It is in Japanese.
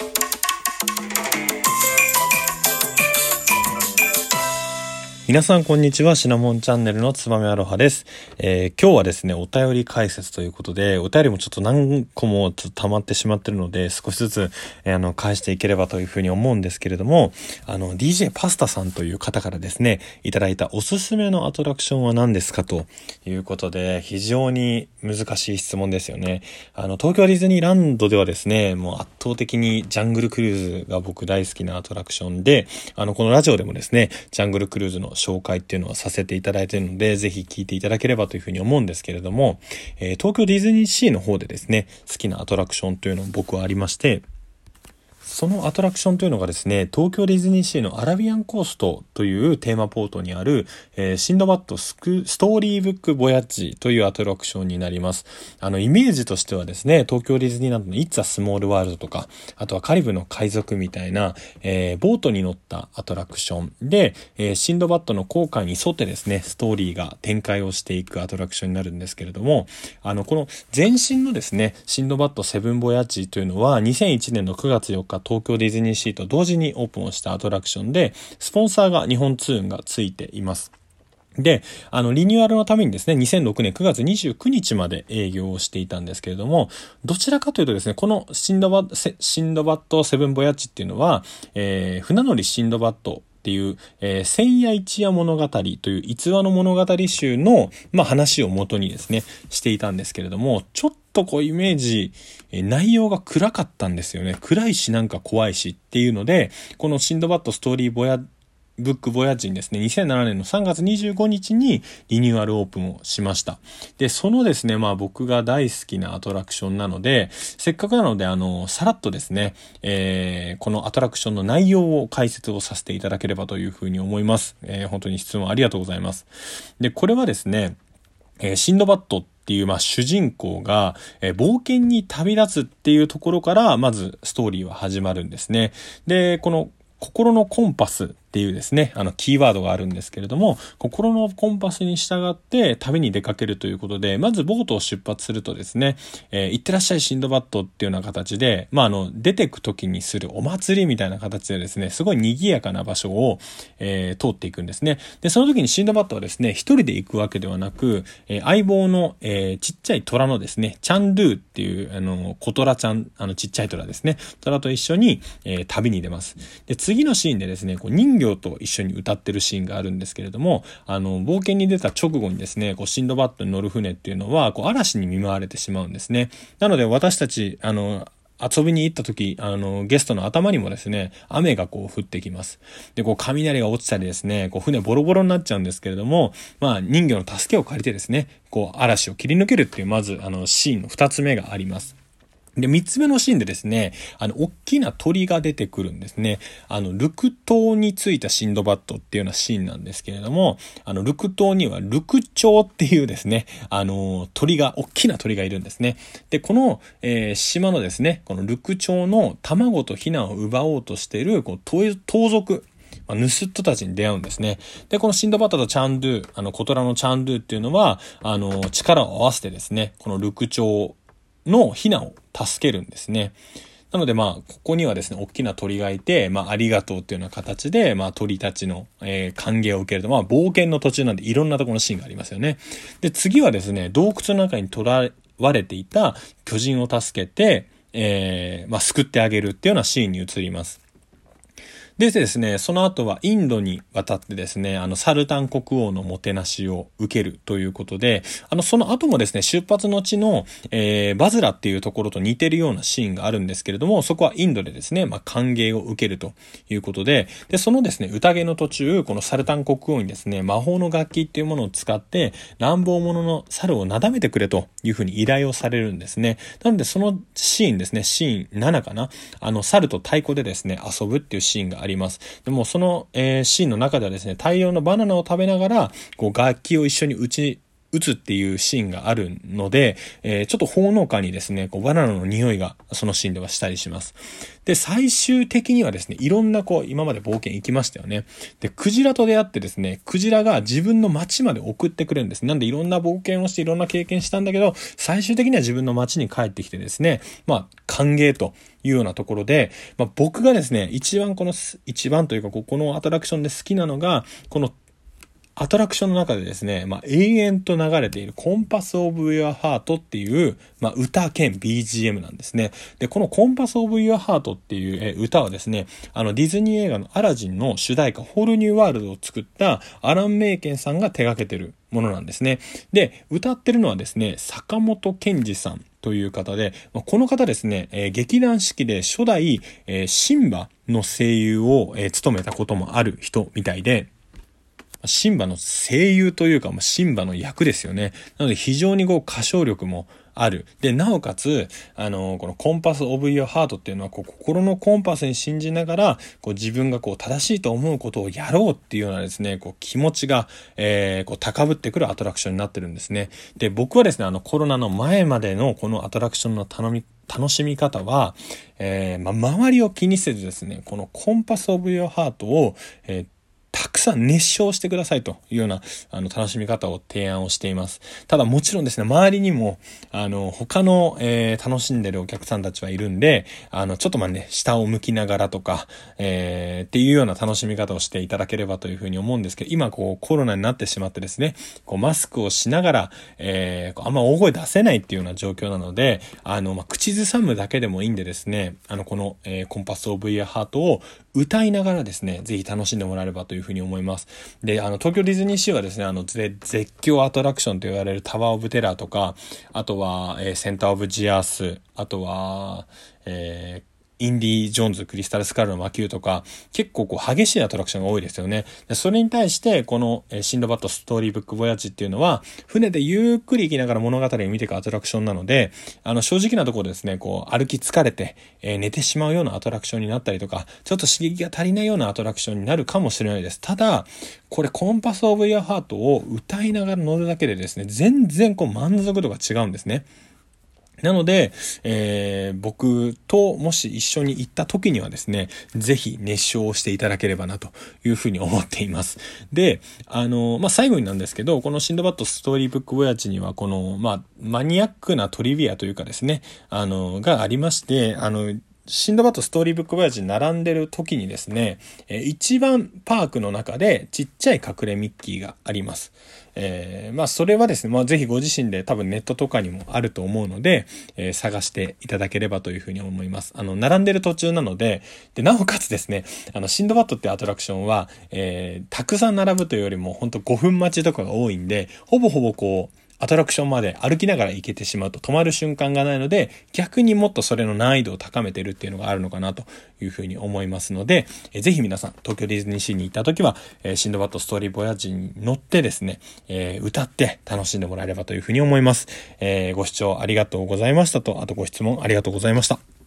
Thank you. 皆さんこんにちは。シナモンチャンネルのつばめアロハです。えー、今日はですね、お便り解説ということで、お便りもちょっと何個もちょっと溜まってしまってるので、少しずつ、えー、あの、返していければというふうに思うんですけれども、あの、DJ パスタさんという方からですね、いただいたおすすめのアトラクションは何ですかということで、非常に難しい質問ですよね。あの、東京ディズニーランドではですね、もう圧倒的にジャングルクルーズが僕大好きなアトラクションで、あの、このラジオでもですね、ジャングルクルーズの紹介っていうのはさせていただいているので、ぜひ聞いていただければというふうに思うんですけれども、えー、東京ディズニーシーの方でですね、好きなアトラクションというのも僕はありまして、そのアトラクションというのがですね、東京ディズニーシーのアラビアンコーストというテーマポートにある、えー、シンドバッドスクストーリーブックボヤッジというアトラクションになります。あの、イメージとしてはですね、東京ディズニーランドの It's a Small World とか、あとはカリブの海賊みたいな、えー、ボートに乗ったアトラクションで、えー、シンドバッドの航海に沿ってですね、ストーリーが展開をしていくアトラクションになるんですけれども、あの、この前身のですね、シンドバッドセブンボヤッジというのは2001年の9月4日東京ディズニーシーと同時にオープンをしたアトラクションで、スポンサーが日本ツーンがついています。で、あの、リニューアルのためにですね、2006年9月29日まで営業をしていたんですけれども、どちらかというとですね、このシンドバッド、シンドバッドセブンボヤッチっていうのは、えー、船乗りシンドバッドっていう、えー、千夜一夜物語という逸話の物語集の、まあ、話を元にですね、していたんですけれども、ちょっととこうイメージ、え内容が暗かったんですよね。暗いしなんか怖いしっていうので、このシンドバッドストーリーボヤブックボヤジにですね、2007年の3月25日にリニューアルオープンをしました。で、そのですね、まあ僕が大好きなアトラクションなので、せっかくなので、あの、さらっとですね、えー、このアトラクションの内容を解説をさせていただければというふうに思います。えー、本当に質問ありがとうございます。で、これはですね、えー、シンドバットっていう、まあ、主人公が、えー、冒険に旅立つっていうところから、まずストーリーは始まるんですね。で、この心のコンパスっていうですね、あの、キーワードがあるんですけれども、心のコンパスに従って旅に出かけるということで、まずボートを出発するとですね、えー、行ってらっしゃいシンドバッドっていうような形で、まあ、あの、出てく時にするお祭りみたいな形でですね、すごい賑やかな場所を、えー、通っていくんですね。で、その時にシンドバッドはですね、一人で行くわけではなく、えー、相棒の、えー、ちっちゃい虎のですね、チャンドゥっていう、あの、コトラちゃん、あの、ちっちゃい虎ですね、虎と一緒に、えー、旅に出ます。で、次のシーンでですね、こう人形と一緒に歌ってるシーンがあるんですけれども、あの、冒険に出た直後にですね、こう、シンドバッドに乗る船っていうのは、こう、嵐に見舞われてしまうんですね。なので、私たち、あの、遊びに行った時、あの、ゲストの頭にもですね、雨がこう降ってきます。で、こう雷が落ちたりですね、こう船ボロボロになっちゃうんですけれども、まあ人魚の助けを借りてですね、こう嵐を切り抜けるっていう、まずあのシーンの二つ目があります。で、三つ目のシーンでですね、あの、大きな鳥が出てくるんですね。あの、ルク島についたシンドバッドっていうようなシーンなんですけれども、あの、ルク島にはルクチョウっていうですね、あの、鳥が、大きな鳥がいるんですね。で、この、えー、島のですね、このルクチョウの卵とヒナを奪おうとしている、こう、盗賊、まあ、盗人たちに出会うんですね。で、このシンドバッドとチャンドゥ、あの、コトラのチャンドゥっていうのは、あの、力を合わせてですね、このルクチョウのヒナを助けるんですね。なのでまあ、ここにはですね、大きな鳥がいて、まあ、ありがとうっていうような形で、まあ、鳥たちの、えー、歓迎を受けると、まあ、冒険の途中なんでいろんなところのシーンがありますよね。で、次はですね、洞窟の中に囚われていた巨人を助けて、えー、まあ、救ってあげるっていうようなシーンに移ります。でですね、その後はインドに渡ってですね、あの、サルタン国王のもてなしを受けるということで、あの、その後もですね、出発の地の、えー、バズラっていうところと似てるようなシーンがあるんですけれども、そこはインドでですね、まあ、歓迎を受けるということで、で、そのですね、宴の途中、このサルタン国王にですね、魔法の楽器っていうものを使って、乱暴者の猿をなだめてくれというふうに依頼をされるんですね。なので、そのシーンですね、シーン7かな、あの、猿と太鼓でですね、遊ぶっていうシーンがありります。でもその、えー、シーンの中ではですね、大量のバナナを食べながら、こう楽器を一緒に打ち打つっていうシーンがあるので、えー、ちょっとほのかにですね、こうバナナの匂いがそのシーンではしたりします。で、最終的にはですね、いろんなこう、今まで冒険行きましたよね。で、クジラと出会ってですね、クジラが自分の街まで送ってくれるんです。なんでいろんな冒険をしていろんな経験したんだけど、最終的には自分の街に帰ってきてですね、まあ、歓迎というようなところで、まあ、僕がですね、一番この、一番というか、ここのアトラクションで好きなのが、このアトラクションの中でですね、まあ、永遠と流れているコンパスオブユアハートっていう、まあ、歌兼 BGM なんですね。で、このコンパスオブユアハートっていう歌はですね、あのディズニー映画のアラジンの主題歌、ホールニューワールドを作ったアラン・メイケンさんが手掛けてるものなんですね。で、歌ってるのはですね、坂本健二さんという方で、この方ですね、えー、劇団四季で初代、えー、シンバの声優を、えー、務めたこともある人みたいで、シンバの声優というか、シンバの役ですよね。なので非常にこう歌唱力もある。で、なおかつ、あの、このコンパスオブユアハートっていうのは、こう、心のコンパスに信じながら、こう、自分がこう、正しいと思うことをやろうっていうようなですね、こう、気持ちが、えー、こう、高ぶってくるアトラクションになってるんですね。で、僕はですね、あの、コロナの前までのこのアトラクションの頼み、楽しみ方は、えー、ま周りを気にせずですね、このコンパスオブユアハートを、えーたくさん熱唱してくださいというような、あの、楽しみ方を提案をしています。ただもちろんですね、周りにも、あの、他の、えー、楽しんでるお客さんたちはいるんで、あの、ちょっとまあね、下を向きながらとか、えー、っていうような楽しみ方をしていただければというふうに思うんですけど、今こう、コロナになってしまってですね、こう、マスクをしながら、えー、あんま大声出せないっていうような状況なので、あの、まあ、口ずさむだけでもいいんでですね、あの、この、えー、コンパスオブイヤーハートを歌いながらですね、ぜひ楽しんでもらえればといういうふうに思います。で、あの、東京ディズニーシーはですね、あの、絶叫アトラクションと言われるタワーオブテラーとか、あとは、えー、センターオブジアース、あとは、えー、インディ・ジョーンズ、クリスタル・スカルの魔球とか、結構こう激しいアトラクションが多いですよね。でそれに対して、この、えシンドバッド・ストーリーブック・ボヤジっていうのは、船でゆっくり行きながら物語を見ていくアトラクションなので、あの、正直なところですね、こう、歩き疲れて、えー、寝てしまうようなアトラクションになったりとか、ちょっと刺激が足りないようなアトラクションになるかもしれないです。ただ、これ、コンパス・オブ・イヤーハートを歌いながら乗るだけでですね、全然こう満足度が違うんですね。なので、えー、僕ともし一緒に行った時にはですね、ぜひ熱唱をしていただければなというふうに思っています。で、あの、まあ、最後になんですけど、このシンドバッドストーリーブックボヤチには、この、まあ、マニアックなトリビアというかですね、あの、がありまして、あの、シンドバッドストーリーブックボヤジ並んでる時にですね、え一番パークの中でちっちゃい隠れミッキーがあります。えー、まあそれはですね、まあぜひご自身で多分ネットとかにもあると思うので、えー、探していただければというふうに思います。あの、並んでる途中なので、で、なおかつですね、あの、シンドバッドってアトラクションは、えー、たくさん並ぶというよりも、ほんと5分待ちとかが多いんで、ほぼほぼこう、アトラクションまで歩きながら行けてしまうと止まる瞬間がないので、逆にもっとそれの難易度を高めてるっていうのがあるのかなというふうに思いますので、えぜひ皆さん、東京ディズニーシーに行った時は、えシンドバッドストーリーボヤジに乗ってですね、えー、歌って楽しんでもらえればというふうに思います。えー、ご視聴ありがとうございましたと、あとご質問ありがとうございました。